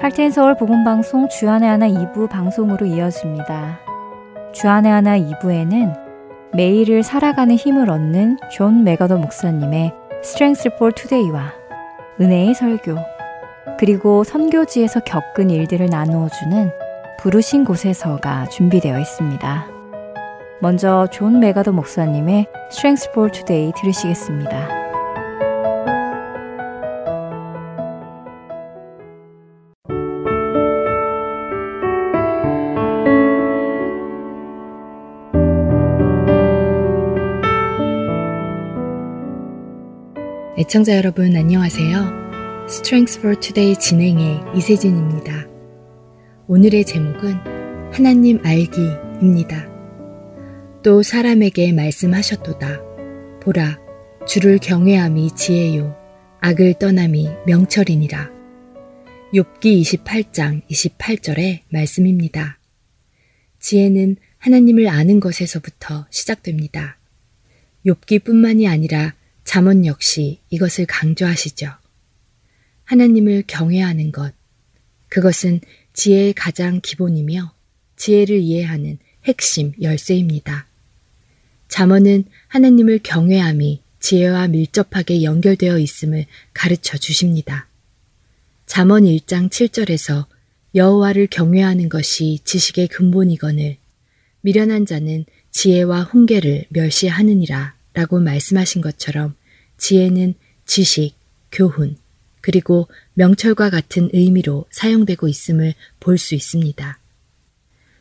할텐 서울 복음 방송 주 안에 하나 2부 방송으로 이어집니다. 주 안에 하나 2부에는 매일을 살아가는 힘을 얻는 존 맥아더 목사님의 Strength for Today와 은혜의 설교 그리고 선교지에서 겪은 일들을 나누어 주는 부르신 곳에서가 준비되어 있습니다. 먼저 존 맥아더 목사님의 Strength for Today 들으시겠습니다. 애청자 여러분 안녕하세요. Strength for Today 진행의 이세진입니다. 오늘의 제목은 하나님 알기입니다. 또 사람에게 말씀하셨도다. 보라, 주를 경외함이 지혜요, 악을 떠남이 명철이니라. 욥기 28장 28절의 말씀입니다. 지혜는 하나님을 아는 것에서부터 시작됩니다. 욥기뿐만이 아니라 잠언 역시 이것을 강조하시죠. 하나님을 경외하는 것. 그것은 지혜의 가장 기본이며 지혜를 이해하는 핵심 열쇠입니다. 잠언은 하나님을 경외함이 지혜와 밀접하게 연결되어 있음을 가르쳐 주십니다. 잠언 1장 7절에서 여호와를 경외하는 것이 지식의 근본이거늘 미련한 자는 지혜와 훈계를 멸시하느니라 라고 말씀하신 것처럼 지혜는 지식, 교훈, 그리고 명철과 같은 의미로 사용되고 있음을 볼 수 있습니다.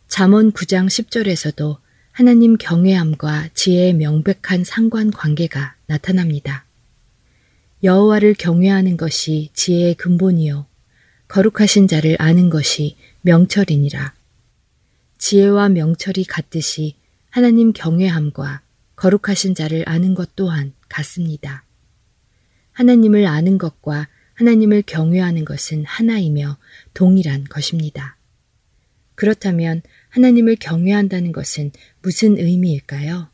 잠언 9장 10절에서도 하나님 경외함과 지혜의 명백한 상관 관계가 나타납니다. 여호와를 경외하는 것이 지혜의 근본이요 거룩하신 자를 아는 것이 명철이니라. 지혜와 명철이 같듯이 하나님 경외함과 거룩하신 자를 아는 것 또한 같습니다. 하나님을 아는 것과 하나님을 경외하는 것은 하나이며 동일한 것입니다. 그렇다면 하나님을 경외한다는 것은 무슨 의미일까요?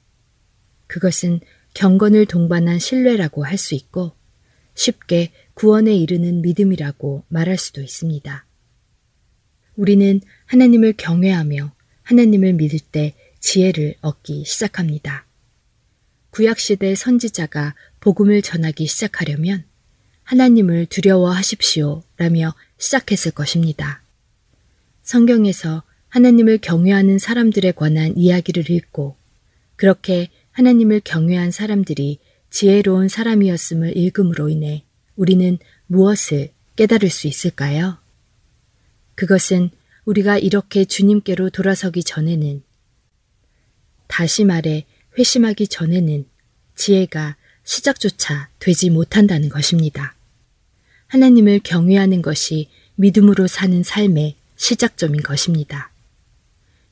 그것은 경건을 동반한 신뢰라고 할 수 있고 쉽게 구원에 이르는 믿음이라고 말할 수도 있습니다. 우리는 하나님을 경외하며 하나님을 믿을 때 지혜를 얻기 시작합니다. 구약시대 선지자가 복음을 전하기 시작하려면 하나님을 두려워하십시오 라며 시작했을 것입니다. 성경에서 하나님을 경외하는 사람들에 관한 이야기를 읽고 그렇게 하나님을 경외한 사람들이 지혜로운 사람이었음을 읽음으로 인해 우리는 무엇을 깨달을 수 있을까요? 그것은 우리가 이렇게 주님께로 돌아서기 전에는 다시 말해 회심하기 전에는 지혜가 시작조차 되지 못한다는 것입니다. 하나님을 경외하는 것이 믿음으로 사는 삶의 시작점인 것입니다.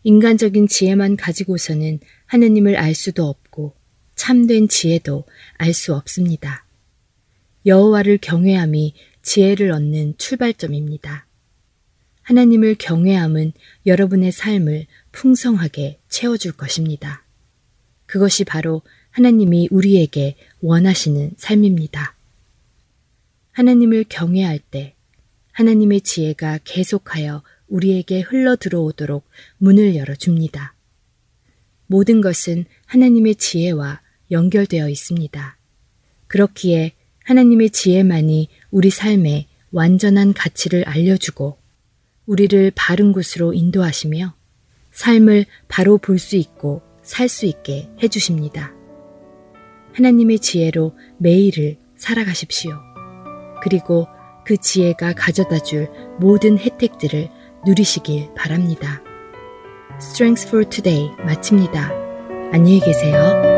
인간적인 지혜만 가지고서는 하나님을 알 수도 없고 참된 지혜도 알 수 없습니다. 여호와를 경외함이 지혜를 얻는 출발점입니다. 하나님을 경외함은 여러분의 삶을 풍성하게 채워줄 것입니다. 그것이 바로 하나님이 우리에게 원하시는 삶입니다. 하나님을 경외할 때 하나님의 지혜가 계속하여 우리에게 흘러 들어오도록 문을 열어줍니다. 모든 것은 하나님의 지혜와 연결되어 있습니다. 그렇기에 하나님의 지혜만이 우리 삶에 완전한 가치를 알려주고 우리를 바른 곳으로 인도하시며 삶을 바로 볼 수 있고 살 수 있게 해주십니다. 하나님의 지혜로 매일을 살아가십시오. 그리고 그 지혜가 가져다 줄 모든 혜택들을 누리시길 바랍니다. Strength for Today 마칩니다. 안녕히 계세요.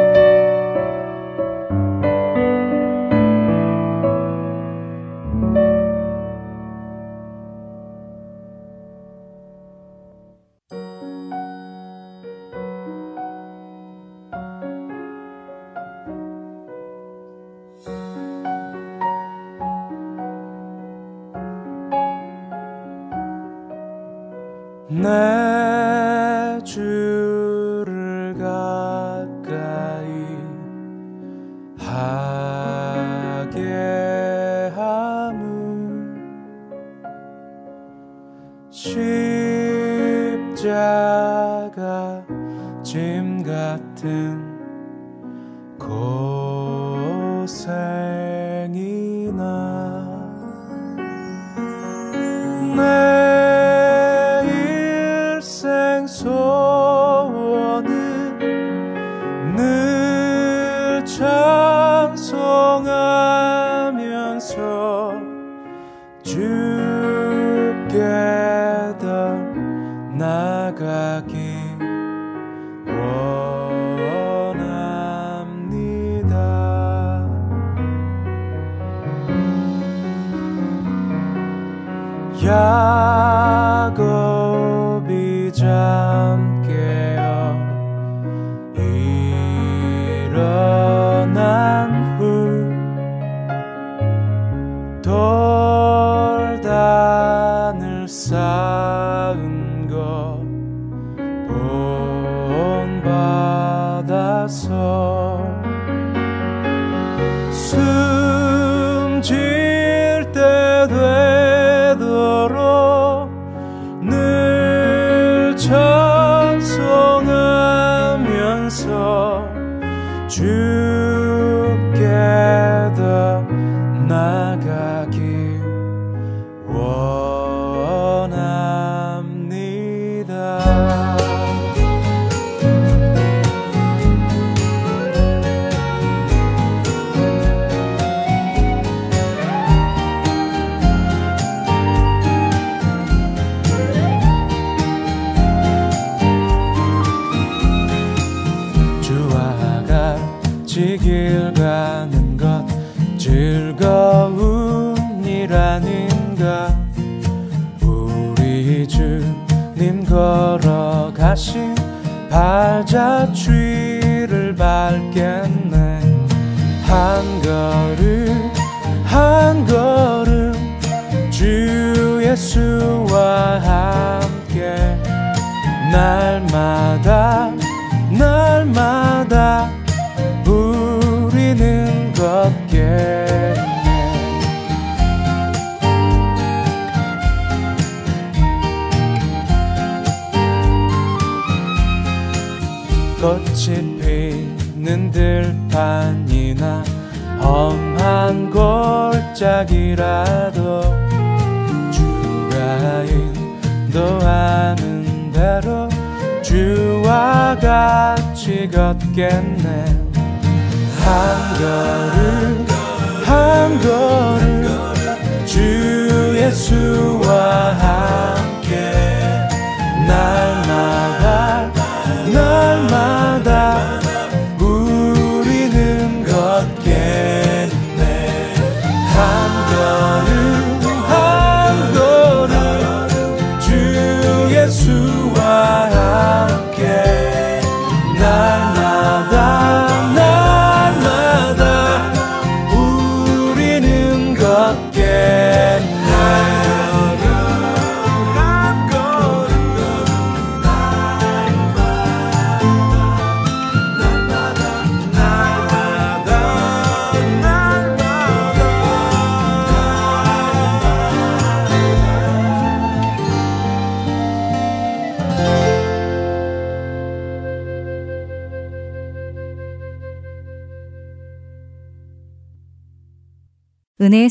주와 같이 걷겠네. 한 걸음 한 걸음 주 예수와 함께 날마다 날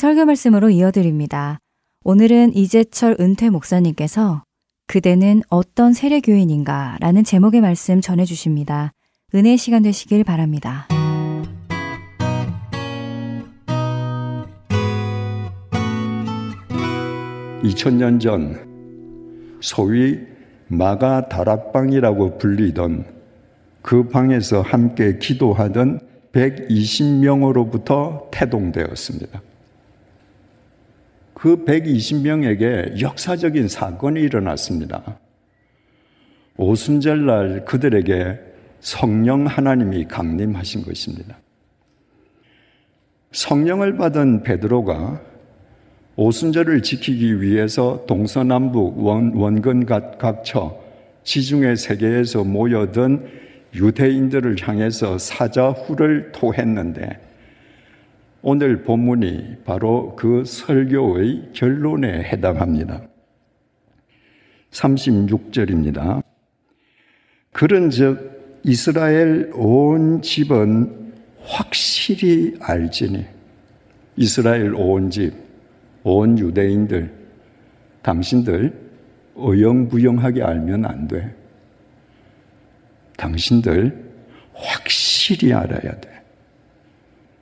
설교 말씀으로 이어드립니다. 오늘은 이재철 은퇴 목사님께서 그대는 어떤 세례교인인가 라는 제목의 말씀 전해주십니다. 은혜의 시간 되시길 바랍니다. 2000년 전 소위 마가 다락방이라고 불리던 그 방에서 함께 기도하던 120명으로부터 태동되었습니다. 그 120명에게 역사적인 사건이 일어났습니다. 오순절 날 그들에게 성령 하나님이 강림하신 것입니다. 성령을 받은 베드로가 오순절을 지키기 위해서 동서남북 원, 원근 각처 지중해 세계에서 모여든 유대인들을 향해서 사자후를 토했는데 오늘 본문이 바로 그 설교의 결론에 해당합니다. 36절입니다. 그런즉 이스라엘 온 집은 확실히 알지니 이스라엘 온 집, 온 유대인들, 당신들 어영부영하게 알면 안 돼. 당신들 확실히 알아야 돼.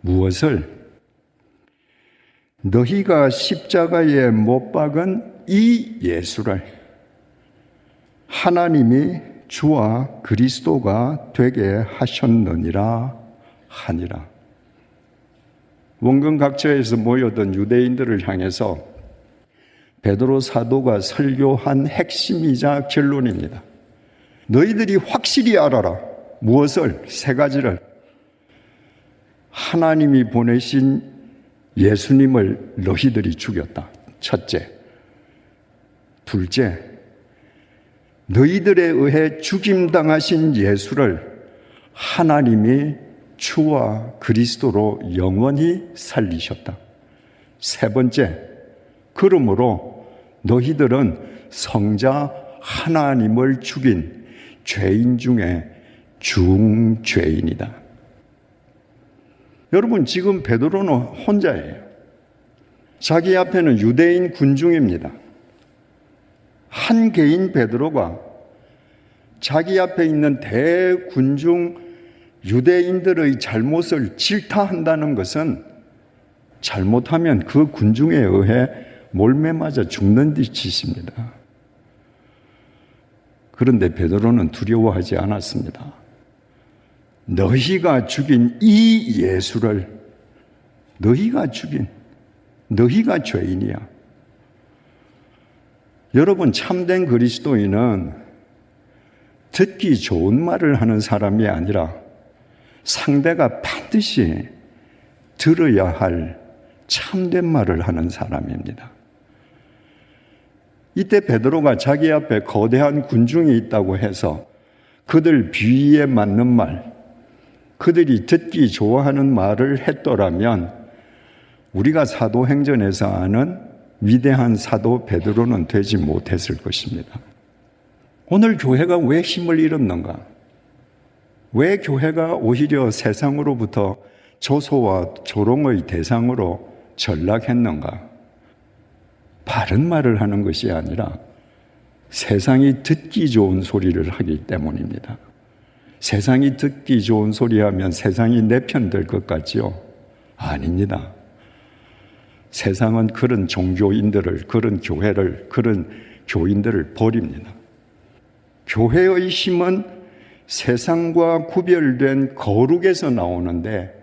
무엇을? 너희가 십자가에 못 박은 이 예수를 하나님이 주와 그리스도가 되게 하셨느니라 하니라. 원근 각처에서 모여든 유대인들을 향해서 베드로 사도가 설교한 핵심이자 결론입니다. 너희들이 확실히 알아라. 무엇을? 세 가지를. 하나님이 보내신 예수님을 너희들이 죽였다. 첫째. 둘째. 너희들에 의해 죽임당하신 예수를 하나님이 주와 그리스도로 영원히 살리셨다. 세 번째, 그러므로 너희들은 성자 하나님을 죽인 죄인 중에 중죄인이다. 여러분, 지금 베드로는 혼자예요. 자기 앞에는 유대인 군중입니다. 한 개인 베드로가 자기 앞에 있는 대군중 유대인들의 잘못을 질타한다는 것은 잘못하면 그 군중에 의해 몰매 맞아 죽는 짓입니다. 그런데 베드로는 두려워하지 않았습니다. 너희가 죽인 이 예수를 너희가 죽인 너희가 죄인이야. 여러분 참된 그리스도인은 듣기 좋은 말을 하는 사람이 아니라 상대가 반드시 들어야 할 참된 말을 하는 사람입니다. 이때 베드로가 자기 앞에 거대한 군중이 있다고 해서 그들 비위에 맞는 말, 그들이 듣기 좋아하는 말을 했더라면 우리가 사도행전에서 아는 위대한 사도 베드로는 되지 못했을 것입니다. 오늘 교회가 왜 힘을 잃었는가? 왜 교회가 오히려 세상으로부터 조소와 조롱의 대상으로 전락했는가? 바른 말을 하는 것이 아니라 세상이 듣기 좋은 소리를 하기 때문입니다. 세상이 듣기 좋은 소리 하면 세상이 내 편 될 것 같지요? 아닙니다. 세상은 그런 종교인들을, 그런 교회를, 그런 교인들을 버립니다. 교회의 힘은 세상과 구별된 거룩에서 나오는데,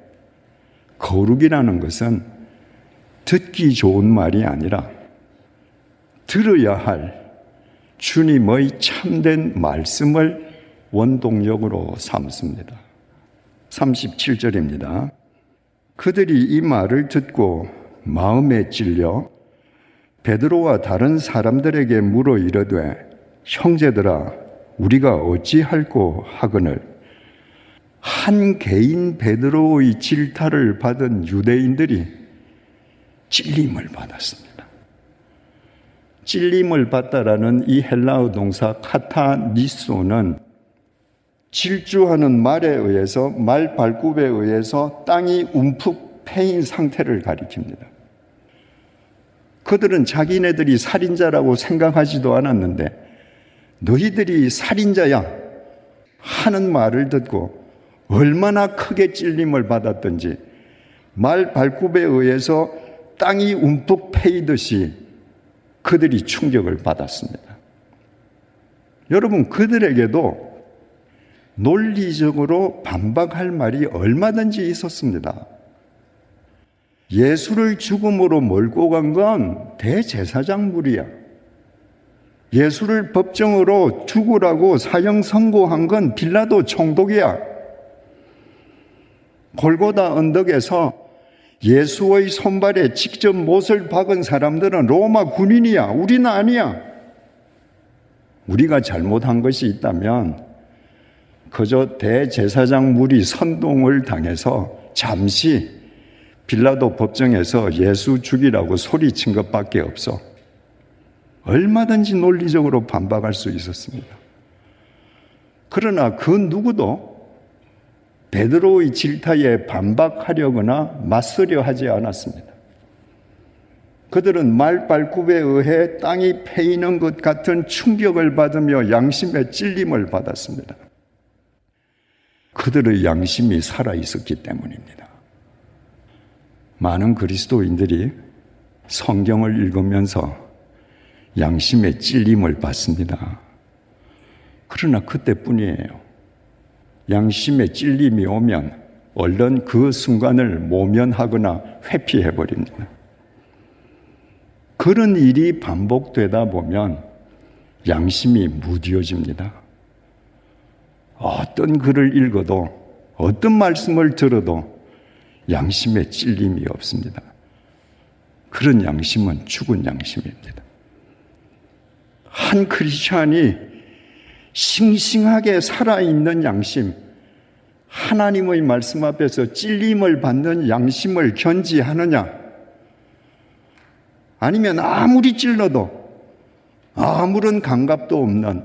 거룩이라는 것은 듣기 좋은 말이 아니라 들어야 할 주님의 참된 말씀을 원동력으로 삼습니다. 37절입니다. 그들이 이 말을 듣고 마음에 찔려 베드로와 다른 사람들에게 물어 이르되 형제들아 우리가 어찌할꼬 하거늘 한 개인 베드로의 질타를 받은 유대인들이 찔림을 받았습니다. 찔림을 받다라는 이 헬라어 동사 카타니소는 질주하는 말에 의해서 말 발굽에 의해서 땅이 움푹 패인 상태를 가리킵니다. 그들은 자기네들이 살인자라고 생각하지도 않았는데 너희들이 살인자야 하는 말을 듣고 얼마나 크게 찔림을 받았던지 말 발굽에 의해서 땅이 움푹 패이듯이 그들이 충격을 받았습니다. 여러분, 그들에게도 논리적으로 반박할 말이 얼마든지 있었습니다. 예수를 죽음으로 몰고 간 건 대제사장 무리야. 예수를 법정으로 죽으라고 사형 선고한 건 빌라도 총독이야. 골고다 언덕에서 예수의 손발에 직접 못을 박은 사람들은 로마 군인이야. 우리는 아니야. 우리가 잘못한 것이 있다면 그저 대제사장 무리 선동을 당해서 잠시 빌라도 법정에서 예수 죽이라고 소리친 것밖에 없어. 얼마든지 논리적으로 반박할 수 있었습니다. 그러나 그 누구도 베드로의 질타에 반박하려거나 맞서려 하지 않았습니다. 그들은 말발굽에 의해 땅이 패이는 것 같은 충격을 받으며 양심의 찔림을 받았습니다. 그들의 양심이 살아 있었기 때문입니다. 많은 그리스도인들이 성경을 읽으면서 양심의 찔림을 받습니다. 그러나 그때뿐이에요. 양심의 찔림이 오면 얼른 그 순간을 모면하거나 회피해 버립니다. 그런 일이 반복되다 보면 양심이 무디어집니다. 어떤 글을 읽어도 어떤 말씀을 들어도 양심에 찔림이 없습니다. 그런 양심은 죽은 양심입니다. 한 크리스찬이 싱싱하게 살아있는 양심, 하나님의 말씀 앞에서 찔림을 받는 양심을 견지하느냐? 아니면 아무리 찔러도 아무런 감각도 없는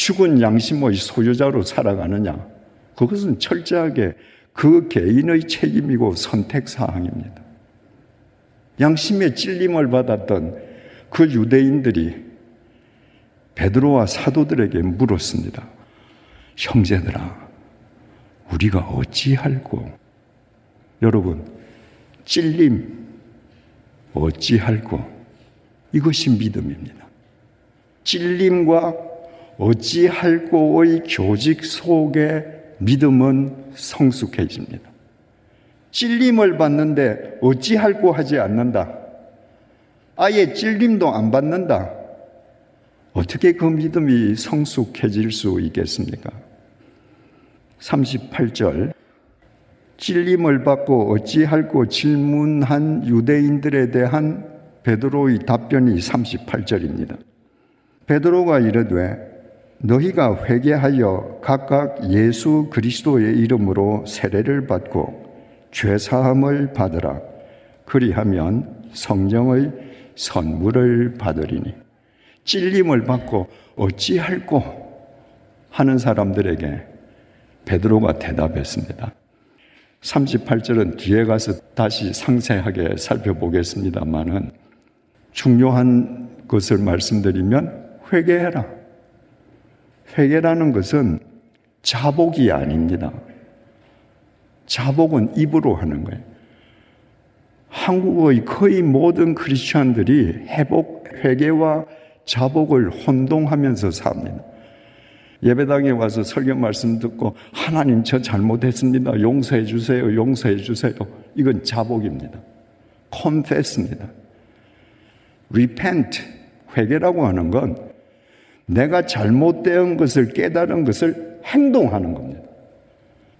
죽은 양심의 소유자로 살아가느냐? 그것은 철저하게 그 개인의 책임이고 선택 사항입니다. 양심의 찔림을 받았던 그 유대인들이 베드로와 사도들에게 물었습니다. 형제들아, 우리가 어찌할고? 여러분, 찔림 어찌할고? 이것이 믿음입니다. 찔림과 어찌할고의 교직 속에 믿음은 성숙해집니다. 찔림을 받는데 어찌할고 하지 않는다. 아예 찔림도 안 받는다. 어떻게 그 믿음이 성숙해질 수 있겠습니까? 38절 찔림을 받고 어찌할고 질문한 유대인들에 대한 베드로의 답변이 38절입니다. 베드로가 이르되 너희가 회개하여 각각 예수 그리스도의 이름으로 세례를 받고 죄 사함을 받으라 그리하면 성령의 선물을 받으리니 찔림을 받고 어찌할꼬 하는 사람들에게 베드로가 대답했습니다. 38절은 뒤에 가서 다시 상세하게 살펴보겠습니다만은 중요한 것을 말씀드리면 회개해라. 회개라는 것은 자복이 아닙니다. 자복은 입으로 하는 거예요. 한국의 거의 모든 크리스천들이 회복, 회개와 자복을 혼동하면서 삽니다. 예배당에 와서 설교 말씀 듣고 하나님 저 잘못했습니다. 용서해 주세요. 용서해 주세요. 이건 자복입니다. confess입니다. repent 회개라고 하는 건 내가 잘못된 것을 깨달은 것을 행동하는 겁니다.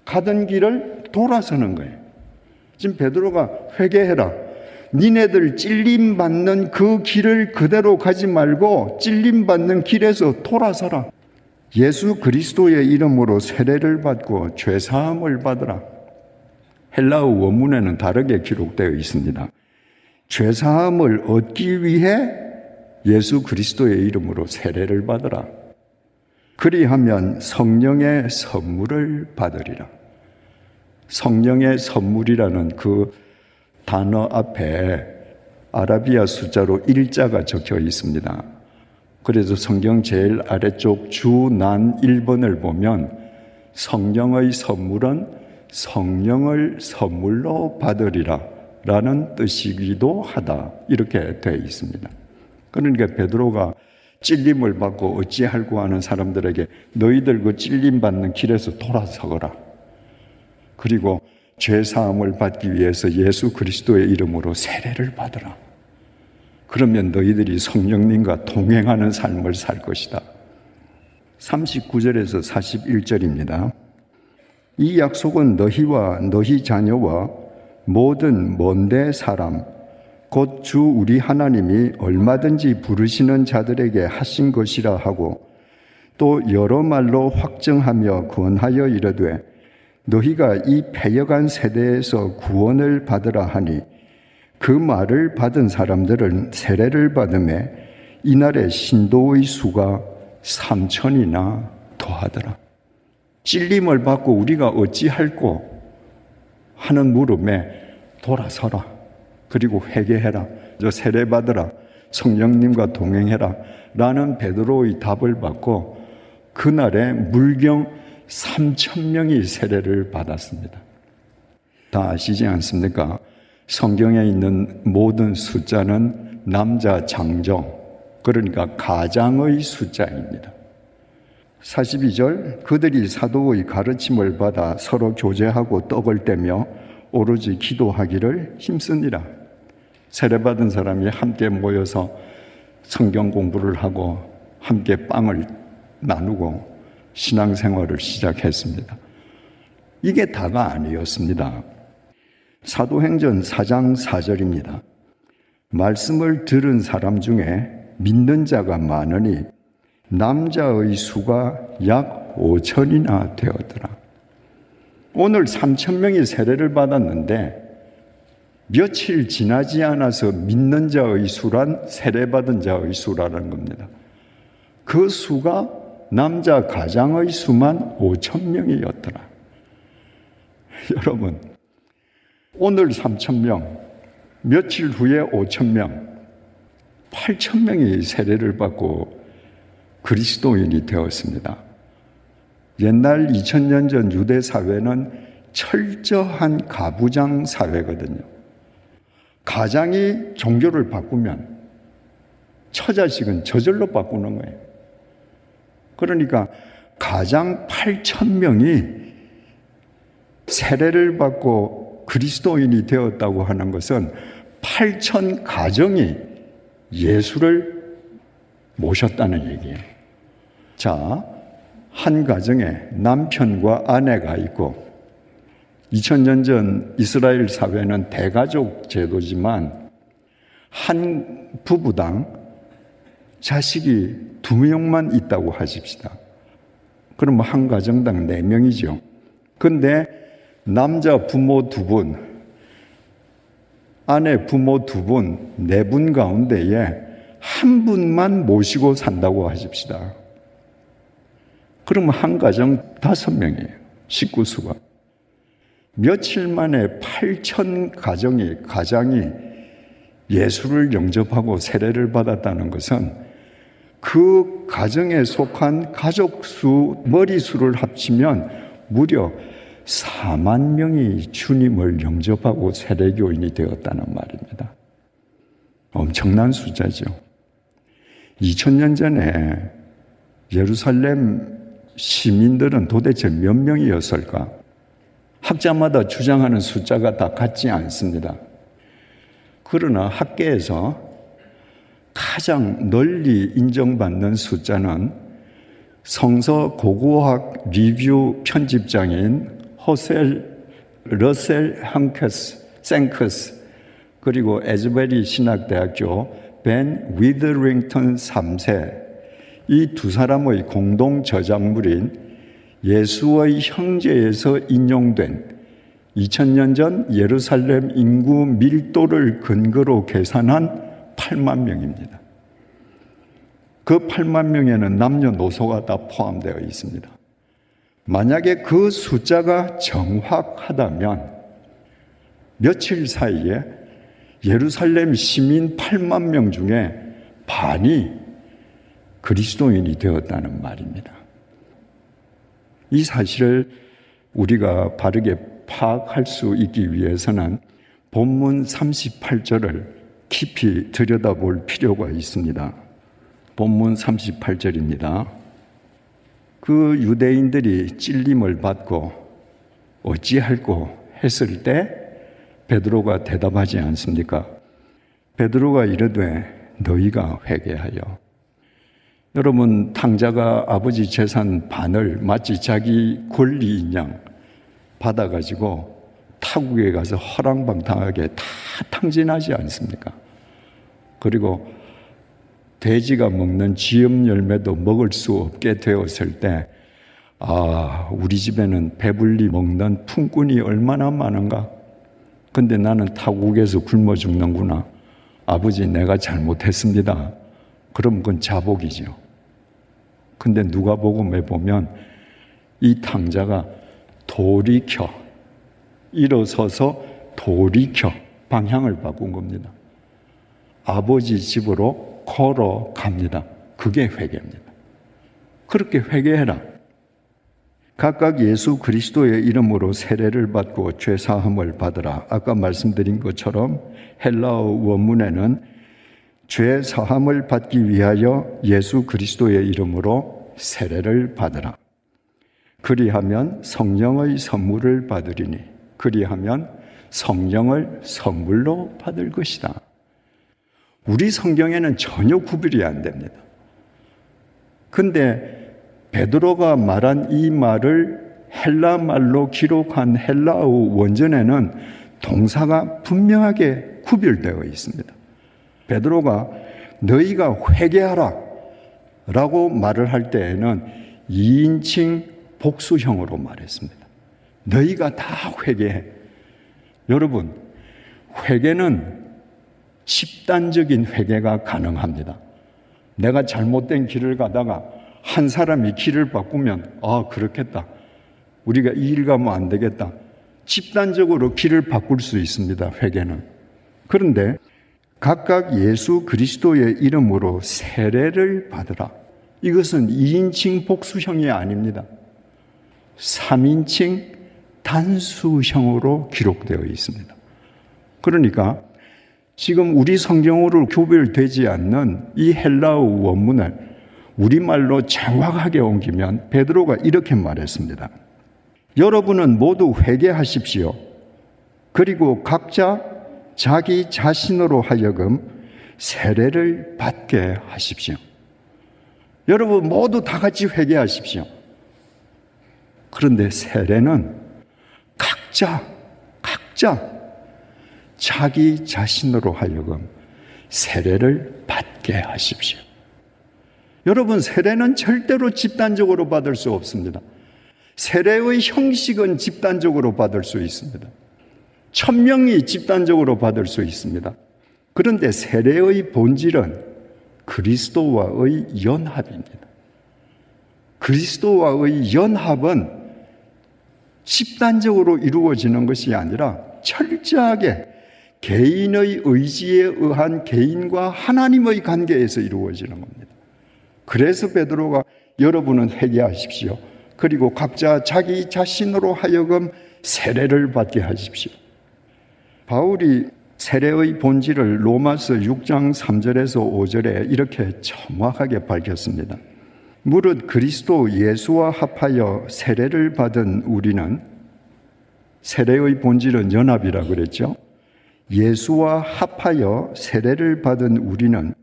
가던 길을 돌아서는 거예요. 지금 베드로가 회개해라. 니네들 찔림 받는 그 길을 그대로 가지 말고 찔림 받는 길에서 돌아서라. 예수 그리스도의 이름으로 세례를 받고 죄 사함을 받으라. 헬라어 원문에는 다르게 기록되어 있습니다. 죄 사함을 얻기 위해 예수 그리스도의 이름으로 세례를 받으라. 그리하면 성령의 선물을 받으리라. 성령의 선물이라는 그 단어 앞에 아라비아 숫자로 일자가 적혀 있습니다. 그래서 성경 제일 아래쪽 주 난 1번을 보면 성령의 선물은 성령을 선물로 받으리라 라는 뜻이기도 하다. 이렇게 되어 있습니다. 그러니까 베드로가 찔림을 받고 어찌할고 하는 사람들에게 너희들 그 찔림 받는 길에서 돌아서거라. 그리고 죄 사함을 받기 위해서 예수 그리스도의 이름으로 세례를 받으라. 그러면 너희들이 성령님과 동행하는 삶을 살 것이다. 39절에서 41절입니다. 이 약속은 너희와 너희 자녀와 모든 먼데 사람, 곧 주 우리 하나님이 얼마든지 부르시는 자들에게 하신 것이라 하고 또 여러 말로 확정하며 권하여 이르되 너희가 이 패여간 세대에서 구원을 받으라 하니 그 말을 받은 사람들은 세례를 받음에 이날의 신도의 수가 3천이나 더하더라. 찔림을 받고 우리가 어찌할꼬 하는 물음에 돌아서라. 그리고 회개해라. 저 세례 받으라. 성령님과 동행해라. 라는 베드로의 답을 받고 그날에 물경 3천 명이 세례를 받았습니다. 다 아시지 않습니까? 성경에 있는 모든 숫자는 남자 장정, 그러니까 가장의 숫자입니다. 42절 그들이 사도의 가르침을 받아 서로 교제하고 떡을 떼며 오로지 기도하기를 힘쓰니라. 세례받은 사람이 함께 모여서 성경 공부를 하고 함께 빵을 나누고 신앙생활을 시작했습니다. 이게 다가 아니었습니다. 사도행전 4장 4절입니다. 말씀을 들은 사람 중에 믿는 자가 많으니 남자의 수가 약 5천이나 되었더라. 오늘 3천 명이 세례를 받았는데 며칠 지나지 않아서 믿는 자의 수란 세례받은 자의 수라는 겁니다. 그 수가 남자 가장의 수만 5천 명이었더라. 여러분, 오늘 3천 명, 며칠 후에 5천 명, 8천 명이 세례를 받고 그리스도인이 되었습니다. 옛날 2000년 전 유대 사회는 철저한 가부장 사회거든요. 가장이 종교를 바꾸면 처자식은 저절로 바꾸는 거예요. 그러니까 가장 8천 명이 세례를 받고 그리스도인이 되었다고 하는 것은 8천 가정이 예수를 모셨다는 얘기예요. 자, 한 가정에 남편과 아내가 있고 2000년 전 이스라엘 사회는 대가족 제도지만 한 부부당 자식이 두 명만 있다고 하십시다. 그럼 한 가정당 네 명이죠. 근데 남자 부모 두 분, 아내 부모 두 분, 네 분 가운데에 한 분만 모시고 산다고 하십시다. 그러면 한 가정 다섯 명이에요. 식구수가. 며칠 만에 8천 가정이, 가장이 예수를 영접하고 세례를 받았다는 것은 그 가정에 속한 가족 수, 머리 수를 합치면 무려 4만 명이 주님을 영접하고 세례교인이 되었다는 말입니다. 엄청난 숫자죠. 2000년 전에 예루살렘 시민들은 도대체 몇 명이었을까? 학자마다 주장하는 숫자가 다 같지 않습니다. 그러나 학계에서 가장 널리 인정받는 숫자는 성서 고고학 리뷰 편집장인 허셜 러셀 한크스 섕크스 그리고 애즈베리 신학대학교 벤 위더링턴 3세 이 두 사람의 공동 저작물인 예수의 형제에서 인용된 2000년 전 예루살렘 인구 밀도를 근거로 계산한 8만 명입니다. 그 8만 명에는 남녀노소가 다 포함되어 있습니다. 만약에 그 숫자가 정확하다면 며칠 사이에 예루살렘 시민 8만 명 중에 반이 그리스도인이 되었다는 말입니다. 이 사실을 우리가 바르게 파악할 수 있기 위해서는 본문 38절을 깊이 들여다볼 필요가 있습니다. 본문 38절입니다. 그 유대인들이 찔림을 받고 어찌할꼬 했을 때 베드로가 대답하지 않습니까? 베드로가 이르되 너희가 회개하여 여러분 탕자가 아버지 재산 반을 마치 자기 권리인 양 받아가지고 타국에 가서 허랑방탕하게 다 탕진하지 않습니까? 그리고 돼지가 먹는 지엽 열매도 먹을 수 없게 되었을 때, 아, 우리 집에는 배불리 먹는 품꾼이 얼마나 많은가? 근데 나는 타국에서 굶어 죽는구나. 아버지, 내가 잘못했습니다. 그럼 그건 자복이죠. 근데 누가복음에 보면 이 탕자가 돌이켜 일어서서 돌이켜 방향을 바꾼 겁니다. 아버지 집으로 걸어갑니다. 그게 회개입니다. 그렇게 회개해라. 각각 예수 그리스도의 이름으로 세례를 받고 죄 사함을 받으라. 아까 말씀드린 것처럼 헬라어 원문에는 죄 사함을 받기 위하여 예수 그리스도의 이름으로 세례를 받으라. 그리하면 성령의 선물을 받으리니 그리하면 성령을 선물로 받을 것이다. 우리 성경에는 전혀 구별이 안 됩니다. 근데 베드로가 말한 이 말을 헬라 말로 기록한 헬라어 원전에는 동사가 분명하게 구별되어 있습니다. 베드로가 너희가 회개하라 라고 말을 할 때에는 2인칭 복수형으로 말했습니다. 너희가 다 회개해. 여러분, 회개는 집단적인 회개가 가능합니다. 내가 잘못된 길을 가다가 한 사람이 길을 바꾸면, 아, 그렇겠다. 우리가 이 일 가면 안 되겠다. 집단적으로 길을 바꿀 수 있습니다, 회개는. 그런데 각각 예수 그리스도의 이름으로 세례를 받으라. 이것은 2인칭 복수형이 아닙니다. 3인칭 단수형으로 기록되어 있습니다. 그러니까 지금 우리 성경으로 교별되지 않는 이 헬라어 원문을 우리말로 정확하게 옮기면 베드로가 이렇게 말했습니다. 여러분은 모두 회개하십시오. 그리고 각자 자기 자신으로 하여금 세례를 받게 하십시오. 여러분 모두 다 같이 회개하십시오. 그런데 세례는 각자, 각자 자기 자신으로 하여금 세례를 받게 하십시오. 여러분, 세례는 절대로 집단적으로 받을 수 없습니다. 세례의 형식은 집단적으로 받을 수 있습니다. 천명이 집단적으로 받을 수 있습니다. 그런데 세례의 본질은 그리스도와의 연합입니다. 그리스도와의 연합은 집단적으로 이루어지는 것이 아니라 철저하게 개인의 의지에 의한 개인과 하나님의 관계에서 이루어지는 겁니다. 그래서 베드로가 여러분은 회개하십시오. 그리고 각자 자기 자신으로 하여금 세례를 받게 하십시오. 바울이 세례의 본질을 로마서 6장 3절에서 5절에 이렇게 정확하게 밝혔습니다. 무릇 그리스도 예수와 합하여 세례를 받은 우리는 세례의 본질은 연합이라 그랬죠. 예수와 합하여 세례를 받은 우리는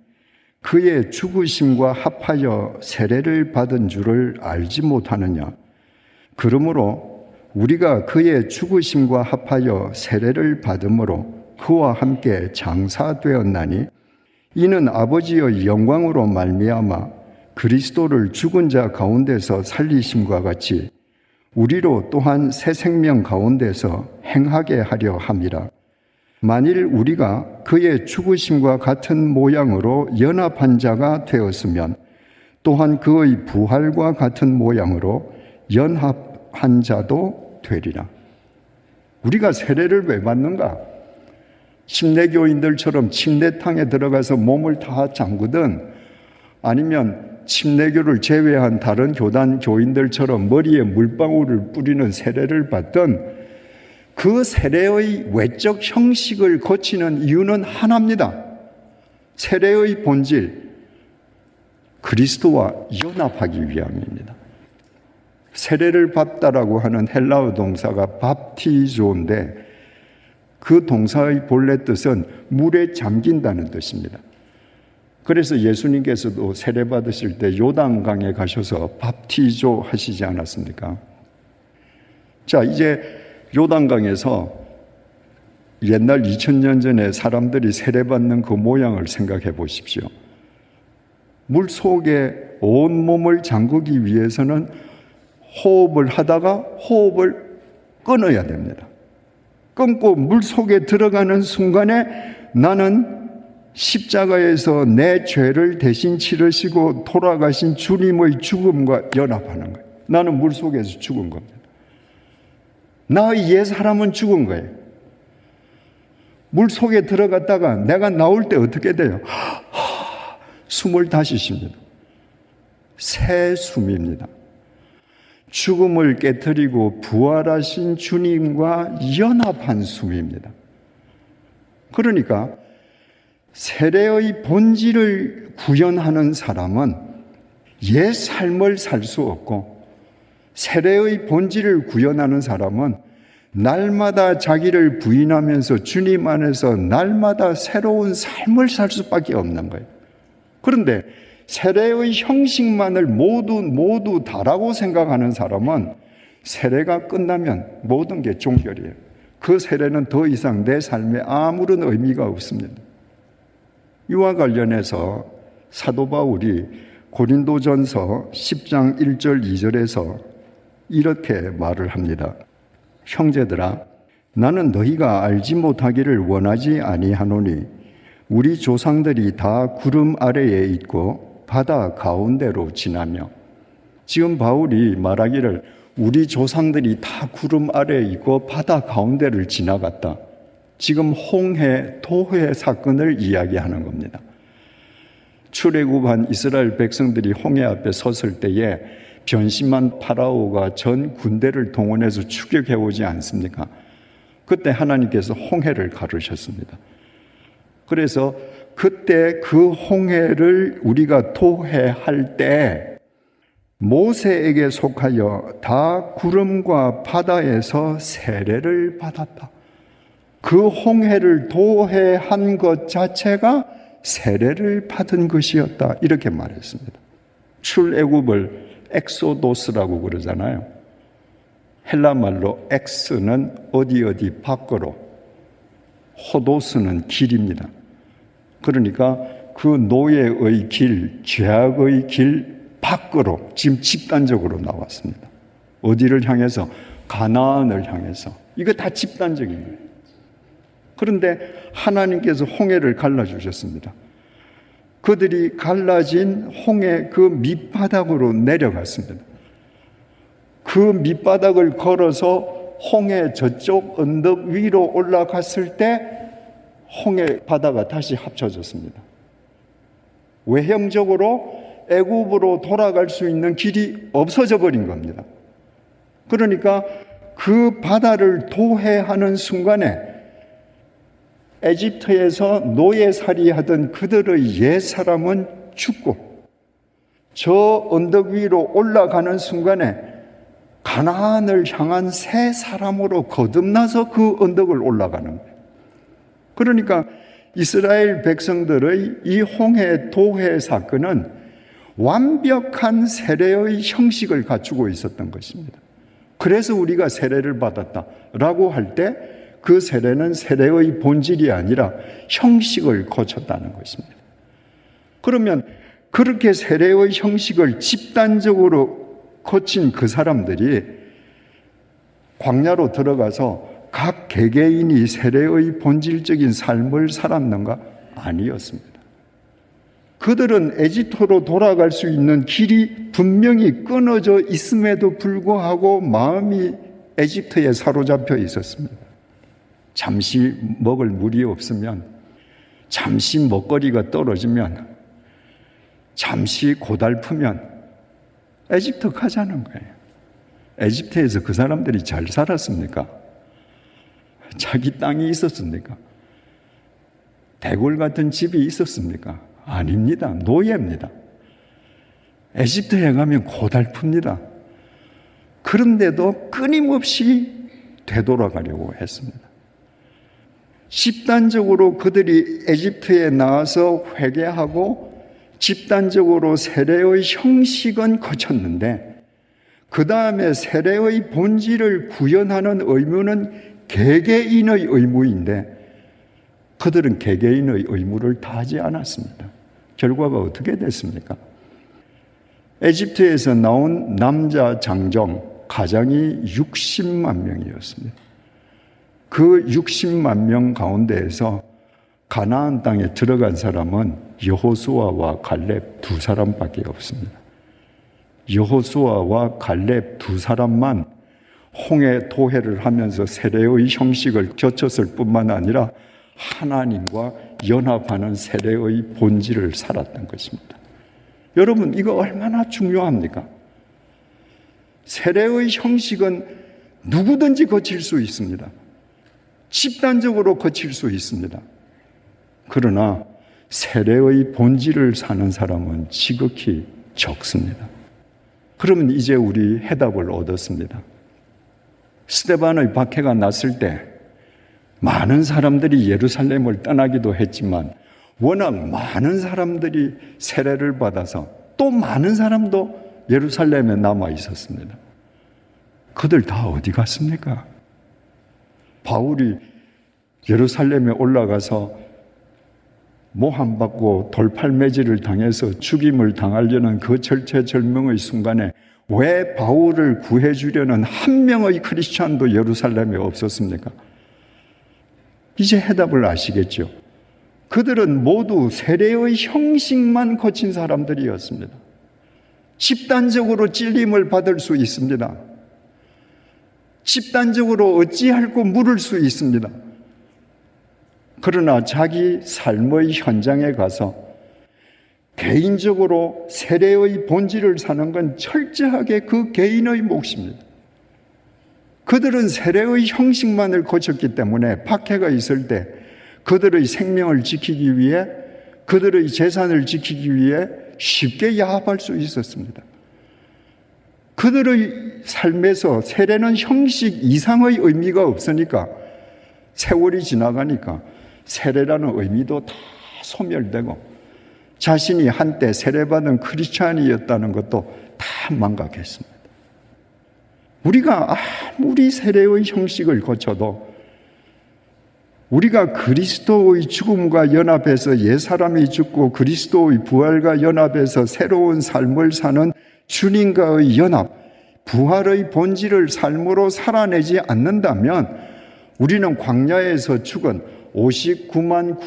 그의 죽으심과 합하여 세례를 받은 줄을 알지 못하느냐. 그러므로 우리가 그의 죽으심과 합하여 세례를 받음으로 그와 함께 장사되었나니 이는 아버지의 영광으로 말미암아 그리스도를 죽은 자 가운데서 살리심과 같이 우리로 또한 새 생명 가운데서 행하게 하려 함이라. 만일 우리가 그의 죽으심과 같은 모양으로 연합한 자가 되었으면 또한 그의 부활과 같은 모양으로 연합 한 자도 되리라. 우리가 세례를 왜 받는가? 침례교인들처럼 침례탕에 들어가서 몸을 다 잠그든 아니면 침례교를 제외한 다른 교단 교인들처럼 머리에 물방울을 뿌리는 세례를 받던 그 세례의 외적 형식을 거치는 이유는 하나입니다. 세례의 본질, 그리스도와 연합하기 위함입니다. 세례를 받다라고 하는 헬라어 동사가 밥티조인데 그 동사의 본래 뜻은 물에 잠긴다는 뜻입니다. 그래서 예수님께서도 세례 받으실 때 요단강에 가셔서 밥티조 하시지 않았습니까? 자, 이제 요단강에서 옛날 2000년 전에 사람들이 세례받는 그 모양을 생각해 보십시오. 물 속에 온 몸을 잠그기 위해서는 호흡을 하다가 호흡을 끊어야 됩니다. 끊고 물 속에 들어가는 순간에 나는 십자가에서 내 죄를 대신 치르시고 돌아가신 주님의 죽음과 연합하는 거예요. 나는 물 속에서 죽은 겁니다. 나의 옛 사람은 죽은 거예요. 물 속에 들어갔다가 내가 나올 때 어떻게 돼요? 숨을 다시 쉽니다. 새 숨입니다. 죽음을 깨뜨리고 부활하신 주님과 연합한 숨입니다. 그러니까 세례의 본질을 구현하는 사람은 옛 삶을 살 수 없고 세례의 본질을 구현하는 사람은 날마다 자기를 부인하면서 주님 안에서 날마다 새로운 삶을 살 수밖에 없는 거예요. 그런데 세례의 형식만을 모두 모두 다라고 생각하는 사람은 세례가 끝나면 모든 게 종결이에요. 그 세례는 더 이상 내 삶에 아무런 의미가 없습니다. 이와 관련해서 사도 바울이 고린도전서 10장 1절 2절에서 이렇게 말을 합니다. 형제들아 나는 너희가 알지 못하기를 원하지 아니하노니 우리 조상들이 다 구름 아래에 있고 바다 가운데로 지나며 지금 바울이 말하기를 우리 조상들이 다 구름 아래에 있고 바다 가운데를 지나갔다. 지금 홍해 토해 사건을 이야기하는 겁니다. 출애굽한 이스라엘 백성들이 홍해 앞에 섰을 때에 변심한 파라오가 전 군대를 동원해서 추격해 오지 않습니까? 그때 하나님께서 홍해를 가르셨습니다. 그래서 그때 그 홍해를 우리가 토해할 때 모세에게 속하여 다 구름과 바다에서 세례를 받았다. 그 홍해를 도하한 것 자체가 세례를 받은 것이었다. 이렇게 말했습니다. 출애굽을 Exodus라고 그러잖아요. 헬라 말로 ἐξ는 어디 어디 밖으로, ὁδός는 길입니다. 그러니까 그 노예의 길, 죄악의 길 밖으로 지금 집단적으로 나왔습니다. 어디를 향해서? 가나안을 향해서. 이거 다 집단적인 거예요. 그런데 하나님께서 홍해를 갈라주셨습니다. 그들이 갈라진 홍해 그 밑바닥으로 내려갔습니다. 그 밑바닥을 걸어서 홍해 저쪽 언덕 위로 올라갔을 때 홍해 바다가 다시 합쳐졌습니다. 외형적으로 애굽으로 돌아갈 수 있는 길이 없어져 버린 겁니다. 그러니까 그 바다를 도해하는 순간에 에집트에서 노예살이 하던 그들의 옛 사람은 죽고 저 언덕 위로 올라가는 순간에 가나안을 향한 새 사람으로 거듭나서 그 언덕을 올라가는 거예요. 그러니까 이스라엘 백성들의 이 홍해 도해 사건은 완벽한 세례의 형식을 갖추고 있었던 것입니다. 그래서 우리가 세례를 받았다라고 할 때 그 세례는 세례의 본질이 아니라 형식을 거쳤다는 것입니다. 그러면 그렇게 세례의 형식을 집단적으로 거친 그 사람들이 광야로 들어가서 각 개개인이 세례의 본질적인 삶을 살았는가? 아니었습니다. 그들은 에지토로 돌아갈 수 있는 길이 분명히 끊어져 있음에도 불구하고 마음이 에집트에 사로잡혀 있었습니다. 잠시 먹을 물이 없으면, 잠시 먹거리가 떨어지면, 잠시 고달프면 에집트 가자는 거예요. 에집트에서 그 사람들이 잘 살았습니까? 자기 땅이 있었습니까? 대골 같은 집이 있었습니까? 아닙니다. 노예입니다. 에집트에 가면 고달픕니다. 그런데도 끊임없이 되돌아가려고 했습니다. 집단적으로 그들이 에집트에 나와서 회개하고 집단적으로 세례의 형식은 거쳤는데 그 다음에 세례의 본질을 구현하는 의무는 개개인의 의무인데 그들은 개개인의 의무를 다하지 않았습니다. 결과가 어떻게 됐습니까? 에집트에서 나온 남자 장정 가장이 60만 명이었습니다. 그 60만 명 가운데에서 가나안 땅에 들어간 사람은 여호수아와 갈렙 두 사람밖에 없습니다. 여호수아와 갈렙 두 사람만 홍해 도해를 하면서 세례의 형식을 겹쳤을 뿐만 아니라 하나님과 연합하는 세례의 본질을 살았던 것입니다. 여러분, 이거 얼마나 중요합니까? 세례의 형식은 누구든지 거칠 수 있습니다. 집단적으로 거칠 수 있습니다. 그러나 세례의 본질을 사는 사람은 지극히 적습니다. 그러면 이제 우리 해답을 얻었습니다. 스테반의 박해가 났을 때 많은 사람들이 예루살렘을 떠나기도 했지만 워낙 많은 사람들이 세례를 받아서 또 많은 사람도 예루살렘에 남아 있었습니다. 그들 다 어디 갔습니까? 바울이 예루살렘에 올라가서 모함 받고 돌팔매질을 당해서 죽임을 당하려는 그 절체절명의 순간에 왜 바울을 구해주려는 한 명의 크리스찬도 예루살렘에 없었습니까? 이제 해답을 아시겠죠? 그들은 모두 세례의 형식만 거친 사람들이었습니다. 집단적으로 찔림을 받을 수 있습니다. 집단적으로 어찌할고 물을 수 있습니다. 그러나 자기 삶의 현장에 가서 개인적으로 세례의 본질을 사는 건 철저하게 그 개인의 몫입니다. 그들은 세례의 형식만을 거쳤기 때문에 박해가 있을 때 그들의 생명을 지키기 위해 그들의 재산을 지키기 위해 쉽게 야합할 수 있었습니다. 그들의 삶에서 세례는 형식 이상의 의미가 없으니까 세월이 지나가니까 세례라는 의미도 다 소멸되고 자신이 한때 세례받은 크리스찬이었다는 것도 다 망각했습니다. 우리가 아무리 세례의 형식을 거쳐도 우리가 그리스도의 죽음과 연합해서 옛사람이 죽고 그리스도의 부활과 연합해서 새로운 삶을 사는 주님과의 연합, 부활의 본질을 삶으로 살아내지 않는다면 우리는 광야에서 죽은 59만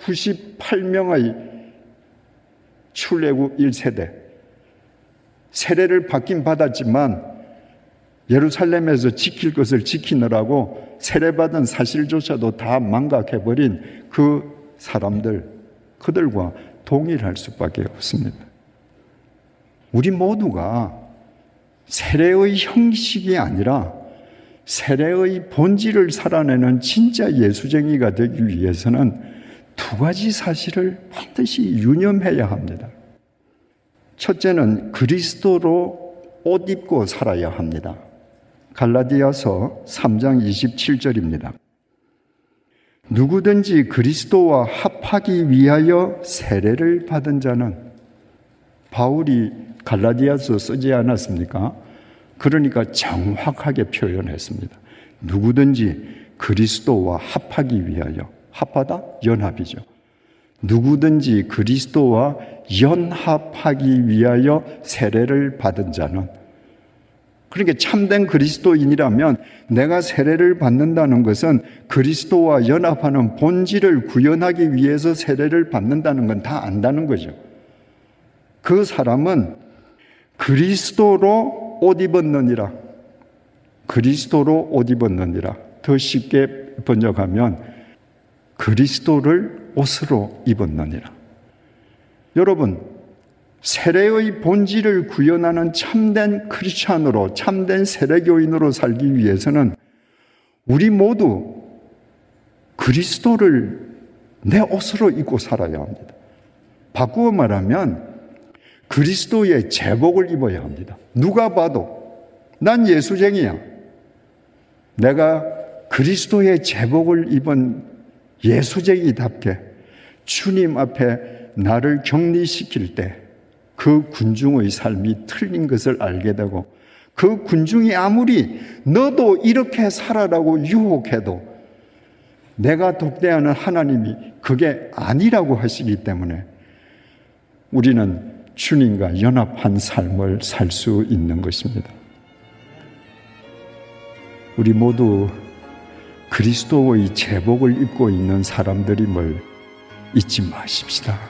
9,998명의 출애굽 1세대 세례를 받긴 받았지만 예루살렘에서 지킬 것을 지키느라고 세례받은 사실조차도 다 망각해버린 그 사람들, 그들과 동일할 수밖에 없습니다. 우리 모두가 세례의 형식이 아니라 세례의 본질을 살아내는 진짜 예수쟁이가 되기 위해서는 두 가지 사실을 반드시 유념해야 합니다. 첫째는 그리스도로 옷 입고 살아야 합니다. 갈라디아서 3장 27절입니다. 누구든지 그리스도와 합하기 위하여 세례를 받은 자는 바울이 갈라디아서 쓰지 않았습니까? 그러니까 정확하게 표현했습니다. 누구든지 그리스도와 합하기 위하여 합하다 연합이죠. 누구든지 그리스도와 연합하기 위하여 세례를 받은 자는 그러니까 참된 그리스도인이라면 내가 세례를 받는다는 것은 그리스도와 연합하는 본질을 구현하기 위해서 세례를 받는다는 건 다 안다는 거죠. 그 사람은 그리스도로 옷 입었느니라. 그리스도로 옷 입었느니라. 더 쉽게 번역하면 그리스도를 옷으로 입었느니라. 여러분, 세례의 본질을 구현하는 참된 크리스찬으로 참된 세례교인으로 살기 위해서는 우리 모두 그리스도를 내 옷으로 입고 살아야 합니다. 바꾸어 말하면 그리스도의 제복을 입어야 합니다. 누가 봐도 난 예수쟁이야. 내가 그리스도의 제복을 입은 예수쟁이답게 주님 앞에 나를 격리시킬 때 그 군중의 삶이 틀린 것을 알게 되고 그 군중이 아무리 너도 이렇게 살아라고 유혹해도 내가 독대하는 하나님이 그게 아니라고 하시기 때문에 우리는 주님과 연합한 삶을 살 수 있는 것입니다. 우리 모두 그리스도의 제복을 입고 있는 사람들임을 잊지 마십시다.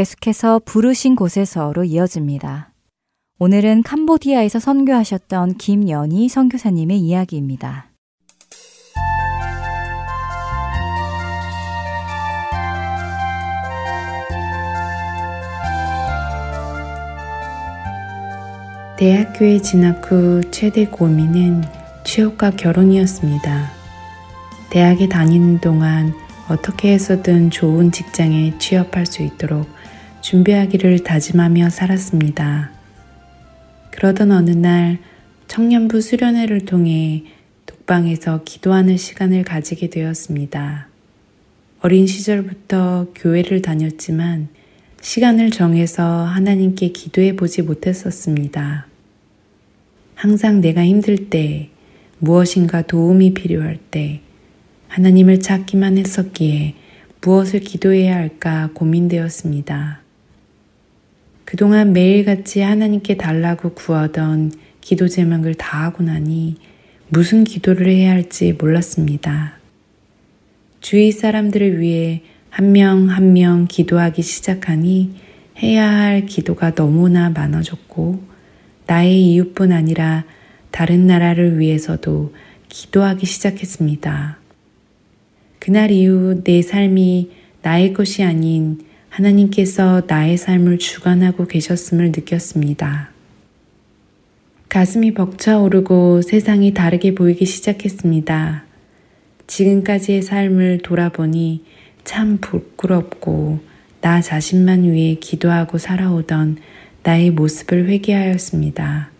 계속해서 부르신 곳에서로 이어집니다. 오늘은 캄보디아에서 선교하셨던 김연희 선교사님의 이야기입니다. 대학교에 진학 후 최대 고민은 취업과 결혼이었습니다. 대학에 다니는 동안 어떻게 해서든 좋은 직장에 취업할 수 있도록 준비하기를 다짐하며 살았습니다. 그러던 어느 날 청년부 수련회를 통해 독방에서 기도하는 시간을 가지게 되었습니다. 어린 시절부터 교회를 다녔지만 시간을 정해서 하나님께 기도해 보지 못했었습니다. 항상 내가 힘들 때, 무엇인가 도움이 필요할 때, 하나님을 찾기만 했었기에 무엇을 기도해야 할까 고민되었습니다. 그동안 매일같이 하나님께 달라고 구하던 기도 제목을 다 하고 나니 무슨 기도를 해야 할지 몰랐습니다. 주위 사람들을 위해 한명 한 명 기도하기 시작하니 해야 할 기도가 너무나 많아졌고 나의 이웃뿐 아니라 다른 나라를 위해서도 기도하기 시작했습니다. 그날 이후 내 삶이 나의 것이 아닌 하나님께서 나의 삶을 주관하고 계셨음을 느꼈습니다. 가슴이 벅차오르고 세상이 다르게 보이기 시작했습니다. 지금까지의 삶을 돌아보니 참 부끄럽고 나 자신만 위해 기도하고 살아오던 나의 모습을 회개하였습니다.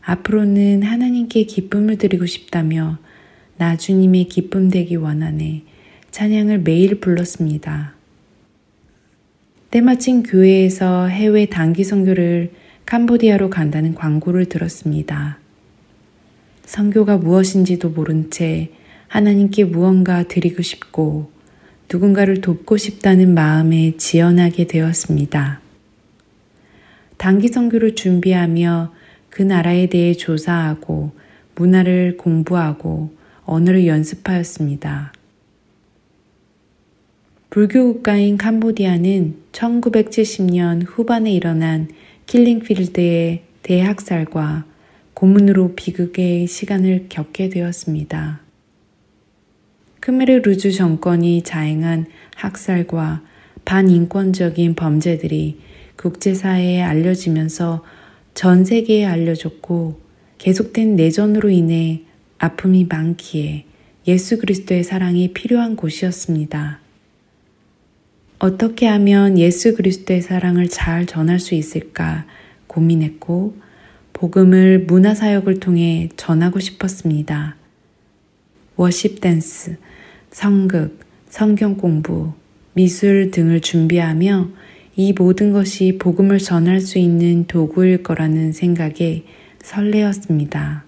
앞으로는 하나님께 기쁨을 드리고 싶다며 나 주님의 기쁨 되기 원하네 찬양을 매일 불렀습니다. 때마침 교회에서 해외 단기 선교를 캄보디아로 간다는 광고를 들었습니다. 선교가 무엇인지도 모른 채 하나님께 무언가 드리고 싶고 누군가를 돕고 싶다는 마음에 지연하게 되었습니다. 단기 선교를 준비하며 그 나라에 대해 조사하고 문화를 공부하고 언어를 연습하였습니다. 불교 국가인 캄보디아는 1970년 후반에 일어난 킬링필드의 대학살과 고문으로 비극의 시간을 겪게 되었습니다. 크메르 루즈 정권이 자행한 학살과 반인권적인 범죄들이 국제사회에 알려지면서 전 세계에 알려졌고 계속된 내전으로 인해 아픔이 많기에 예수 그리스도의 사랑이 필요한 곳이었습니다. 어떻게 하면 예수 그리스도의 사랑을 잘 전할 수 있을까 고민했고 복음을 문화사역을 통해 전하고 싶었습니다. 워십 댄스, 성극, 성경 공부, 미술 등을 준비하며 이 모든 것이 복음을 전할 수 있는 도구일 거라는 생각에 설레었습니다.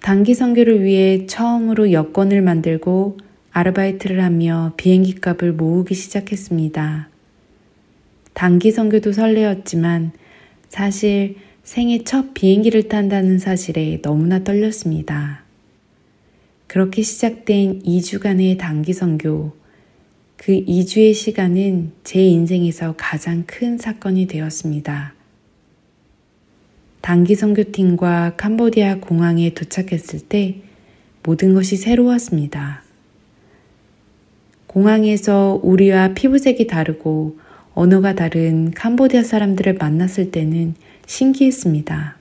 단기 선교를 위해 처음으로 여권을 만들고 아르바이트를 하며 비행기 값을 모으기 시작했습니다. 단기 선교도 설레었지만 사실 생애 첫 비행기를 탄다는 사실에 너무나 떨렸습니다. 그렇게 시작된 2주간의 단기 선교, 그 2주의 시간은 제 인생에서 가장 큰 사건이 되었습니다. 단기 선교팀과 캄보디아 공항에 도착했을 때 모든 것이 새로웠습니다. 공항에서 우리와 피부색이 다르고 언어가 다른 캄보디아 사람들을 만났을 때는 신기했습니다.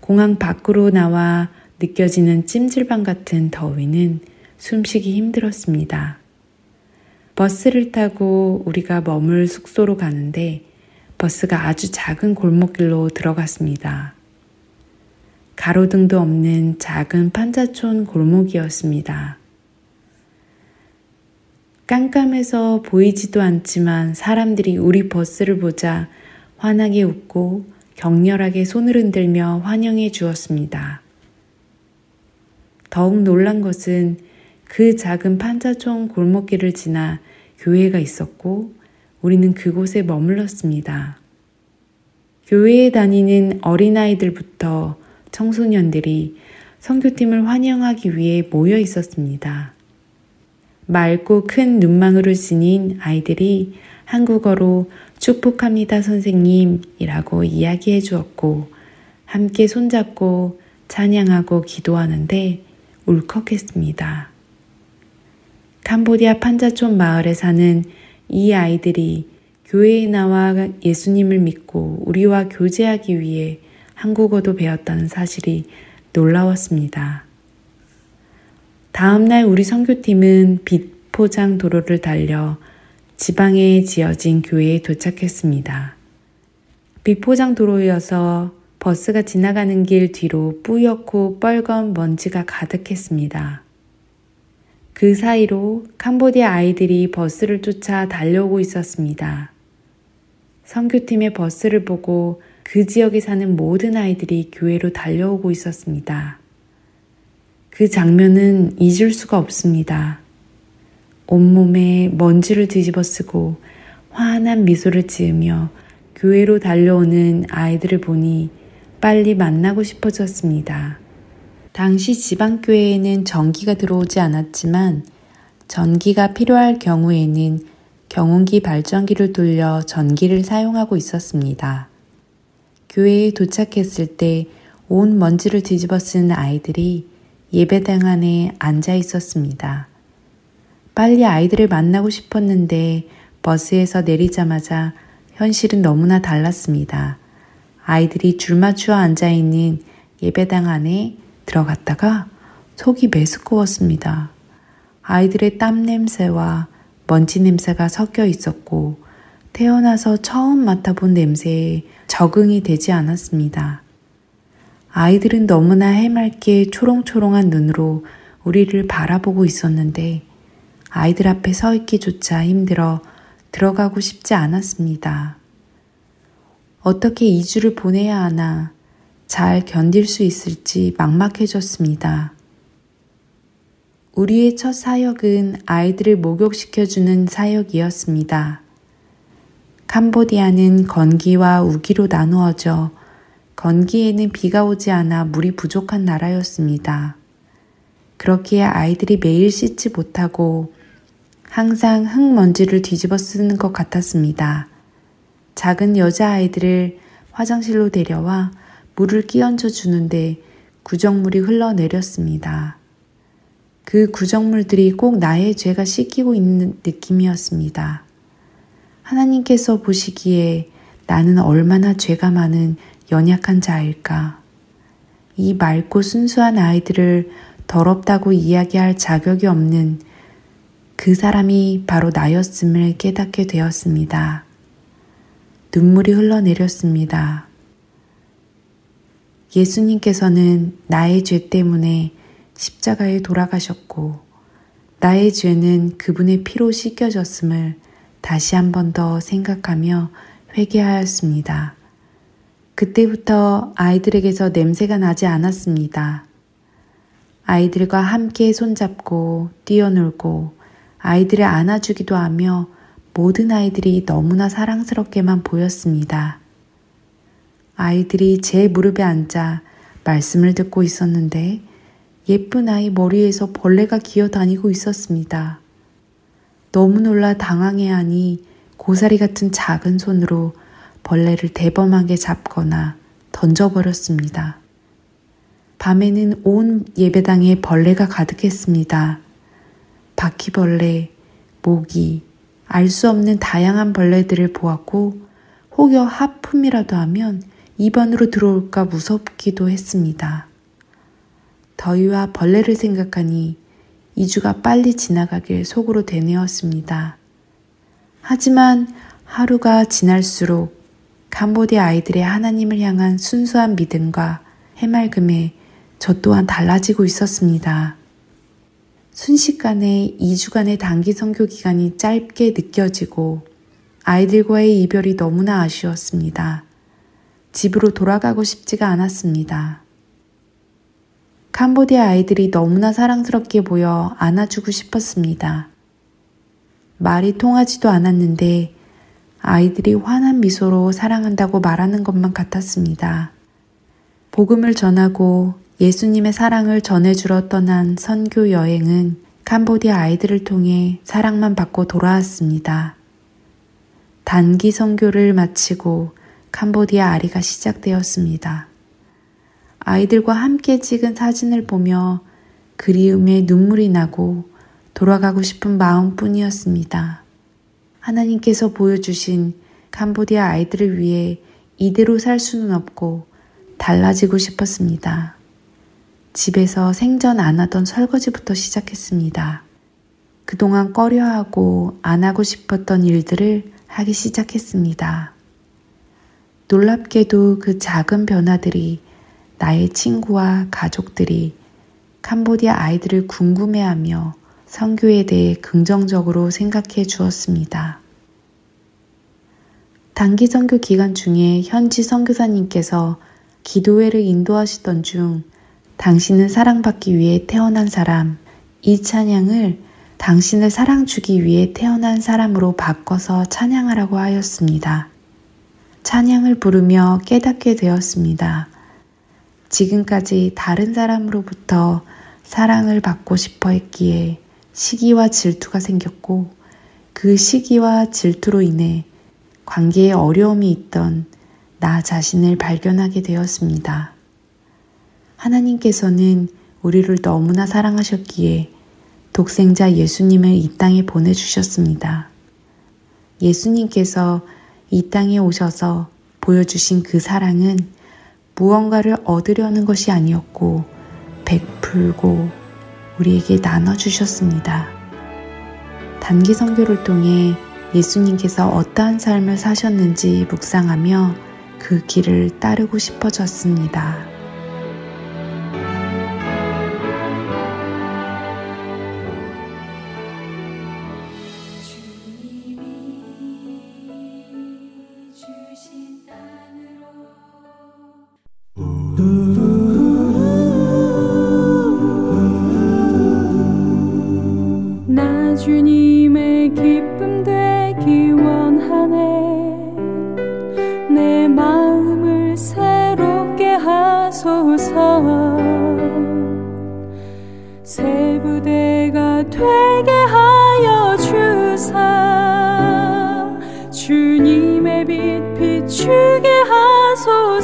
공항 밖으로 나와 느껴지는 찜질방 같은 더위는 숨쉬기 힘들었습니다. 버스를 타고 우리가 머물 숙소로 가는데 버스가 아주 작은 골목길로 들어갔습니다. 가로등도 없는 작은 판자촌 골목이었습니다. 깜깜해서 보이지도 않지만 사람들이 우리 버스를 보자 환하게 웃고 격렬하게 손을 흔들며 환영해 주었습니다. 더욱 놀란 것은 그 작은 판자촌 골목길을 지나 교회가 있었고 우리는 그곳에 머물렀습니다. 교회에 다니는 어린아이들부터 청소년들이 선교팀을 환영하기 위해 모여 있었습니다. 맑고 큰 눈망울을 지닌 아이들이 한국어로 축복합니다 선생님이라고 이야기해 주었고 함께 손잡고 찬양하고 기도하는데 울컥했습니다. 캄보디아 판자촌 마을에 사는 이 아이들이 교회에 나와 예수님을 믿고 우리와 교제하기 위해 한국어도 배웠다는 사실이 놀라웠습니다. 다음날 우리 선교팀은 빛포장 도로를 달려 지방에 지어진 교회에 도착했습니다. 빛포장 도로여서 버스가 지나가는 길 뒤로 뿌옇고 뻘건 먼지가 가득했습니다. 그 사이로 캄보디아 아이들이 버스를 쫓아 달려오고 있었습니다. 선교팀의 버스를 보고 그 지역에 사는 모든 아이들이 교회로 달려오고 있었습니다. 그 장면은 잊을 수가 없습니다. 온몸에 먼지를 뒤집어 쓰고 환한 미소를 지으며 교회로 달려오는 아이들을 보니 빨리 만나고 싶어졌습니다. 당시 지방교회에는 전기가 들어오지 않았지만 전기가 필요할 경우에는 경운기 발전기를 돌려 전기를 사용하고 있었습니다. 교회에 도착했을 때 온 먼지를 뒤집어 쓴 아이들이 예배당 안에 앉아 있었습니다. 빨리 아이들을 만나고 싶었는데 버스에서 내리자마자 현실은 너무나 달랐습니다. 아이들이 줄 맞추어 앉아 있는 예배당 안에 들어갔다가 속이 메스꺼웠습니다. 아이들의 땀 냄새와 먼지 냄새가 섞여 있었고 태어나서 처음 맡아본 냄새에 적응이 되지 않았습니다. 아이들은 너무나 해맑게 초롱초롱한 눈으로 우리를 바라보고 있었는데 아이들 앞에 서 있기조차 힘들어 들어가고 싶지 않았습니다. 어떻게 2주를 보내야 하나 잘 견딜 수 있을지 막막해졌습니다. 우리의 첫 사역은 아이들을 목욕시켜주는 사역이었습니다. 캄보디아는 건기와 우기로 나누어져 건기에는 비가 오지 않아 물이 부족한 나라였습니다. 그렇기에 아이들이 매일 씻지 못하고 항상 흙먼지를 뒤집어 쓰는 것 같았습니다. 작은 여자아이들을 화장실로 데려와 물을 끼얹어 주는데 구정물이 흘러내렸습니다. 그 구정물들이 꼭 나의 죄가 씻기고 있는 느낌이었습니다. 하나님께서 보시기에 나는 얼마나 죄가 많은 연약한 자일까. 이 맑고 순수한 아이들을 더럽다고 이야기할 자격이 없는 그 사람이 바로 나였음을 깨닫게 되었습니다. 눈물이 흘러내렸습니다. 예수님께서는 나의 죄 때문에 십자가에 돌아가셨고 나의 죄는 그분의 피로 씻겨졌음을 다시 한 번 더 생각하며 회개하였습니다. 그때부터 아이들에게서 냄새가 나지 않았습니다. 아이들과 함께 손잡고 뛰어놀고 아이들을 안아주기도 하며 모든 아이들이 너무나 사랑스럽게만 보였습니다. 아이들이 제 무릎에 앉아 말씀을 듣고 있었는데 예쁜 아이 머리에서 벌레가 기어 다니고 있었습니다. 너무 놀라 당황해 하니 고사리 같은 작은 손으로 벌레를 대범하게 잡거나 던져버렸습니다. 밤에는 온 예배당에 벌레가 가득했습니다. 바퀴벌레, 모기, 알 수 없는 다양한 벌레들을 보았고 혹여 하품이라도 하면 입안으로 들어올까 무섭기도 했습니다. 더위와 벌레를 생각하니 2주가 빨리 지나가길 속으로 되뇌었습니다. 하지만 하루가 지날수록 캄보디아 아이들의 하나님을 향한 순수한 믿음과 해맑음에 저 또한 달라지고 있었습니다. 순식간에 2주간의 단기 선교 기간이 짧게 느껴지고 아이들과의 이별이 너무나 아쉬웠습니다. 집으로 돌아가고 싶지가 않았습니다. 캄보디아 아이들이 너무나 사랑스럽게 보여 안아주고 싶었습니다. 말이 통하지도 않았는데 아이들이 환한 미소로 사랑한다고 말하는 것만 같았습니다. 복음을 전하고 예수님의 사랑을 전해주러 떠난 선교 여행은 캄보디아 아이들을 통해 사랑만 받고 돌아왔습니다. 단기 선교를 마치고 캄보디아 아리가 시작되었습니다. 아이들과 함께 찍은 사진을 보며 그리움에 눈물이 나고 돌아가고 싶은 마음뿐이었습니다. 하나님께서 보여주신 캄보디아 아이들을 위해 이대로 살 수는 없고 달라지고 싶었습니다. 집에서 생전 안 하던 설거지부터 시작했습니다. 그동안 꺼려하고 안 하고 싶었던 일들을 하기 시작했습니다. 놀랍게도 그 작은 변화들이 나의 친구와 가족들이 캄보디아 아이들을 궁금해하며 성교에 대해 긍정적으로 생각해 주었습니다. 단기 선교 기간 중에 현지 선교사님께서 기도회를 인도하시던 중 당신은 사랑받기 위해 태어난 사람 이 찬양을 당신을 사랑 주기 위해 태어난 사람으로 바꿔서 찬양하라고 하였습니다. 찬양을 부르며 깨닫게 되었습니다. 지금까지 다른 사람으로부터 사랑을 받고 싶어 했기에 시기와 질투가 생겼고 그 시기와 질투로 인해 관계에 어려움이 있던 나 자신을 발견하게 되었습니다. 하나님께서는 우리를 너무나 사랑하셨기에 독생자 예수님을 이 땅에 보내주셨습니다. 예수님께서 이 땅에 오셔서 보여주신 그 사랑은 무언가를 얻으려는 것이 아니었고 베풀고 우리에게 나눠주셨습니다. 단기 선교를 통해 예수님께서 어떠한 삶을 사셨는지 묵상하며 그 길을 따르고 싶어졌습니다. 되게 하여 주사. 주님의 빛 비추게 하소서.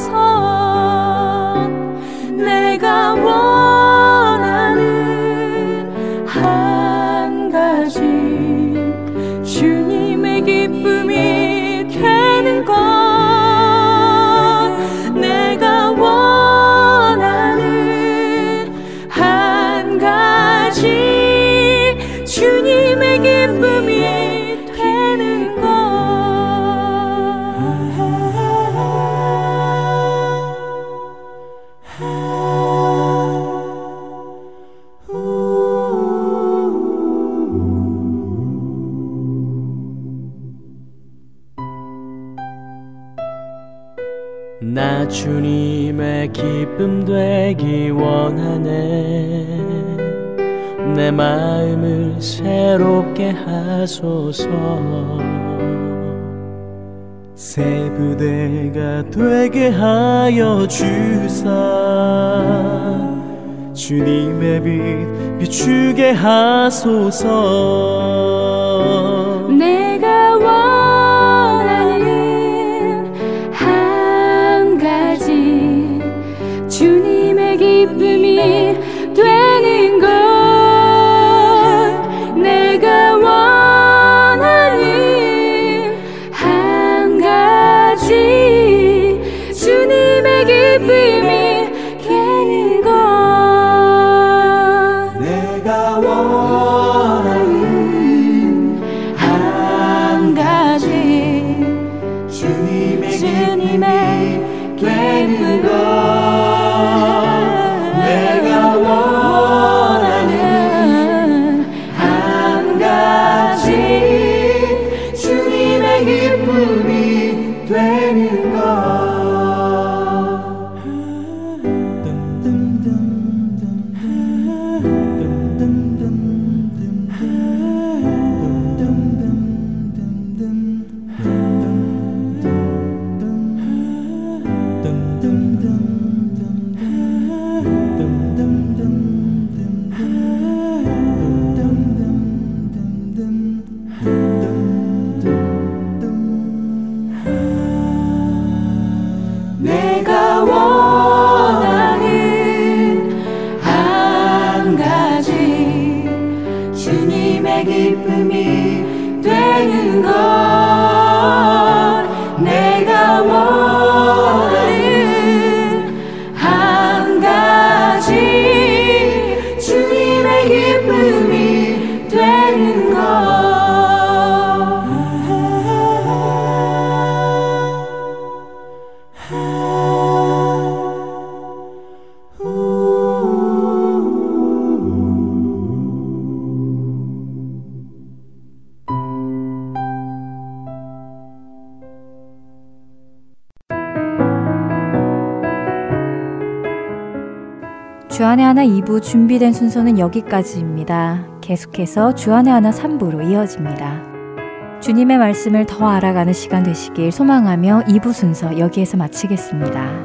하소서. 새 부대가 되게 하여 주사. 주님의 빛 비추게 하소서 기쁨이 되는 것 내가 원하는 한 가지 주님의 기쁨이 되는 것 내가 원하는 한 가지 주님의 주님의 되는 것 준비된 순서는 여기까지입니다. 계속해서 주안의 하나 3부로 이어집니다. 주님의 말씀을 더 알아가는 시간 되시길 소망하며 2부 순서 여기에서 마치겠습니다.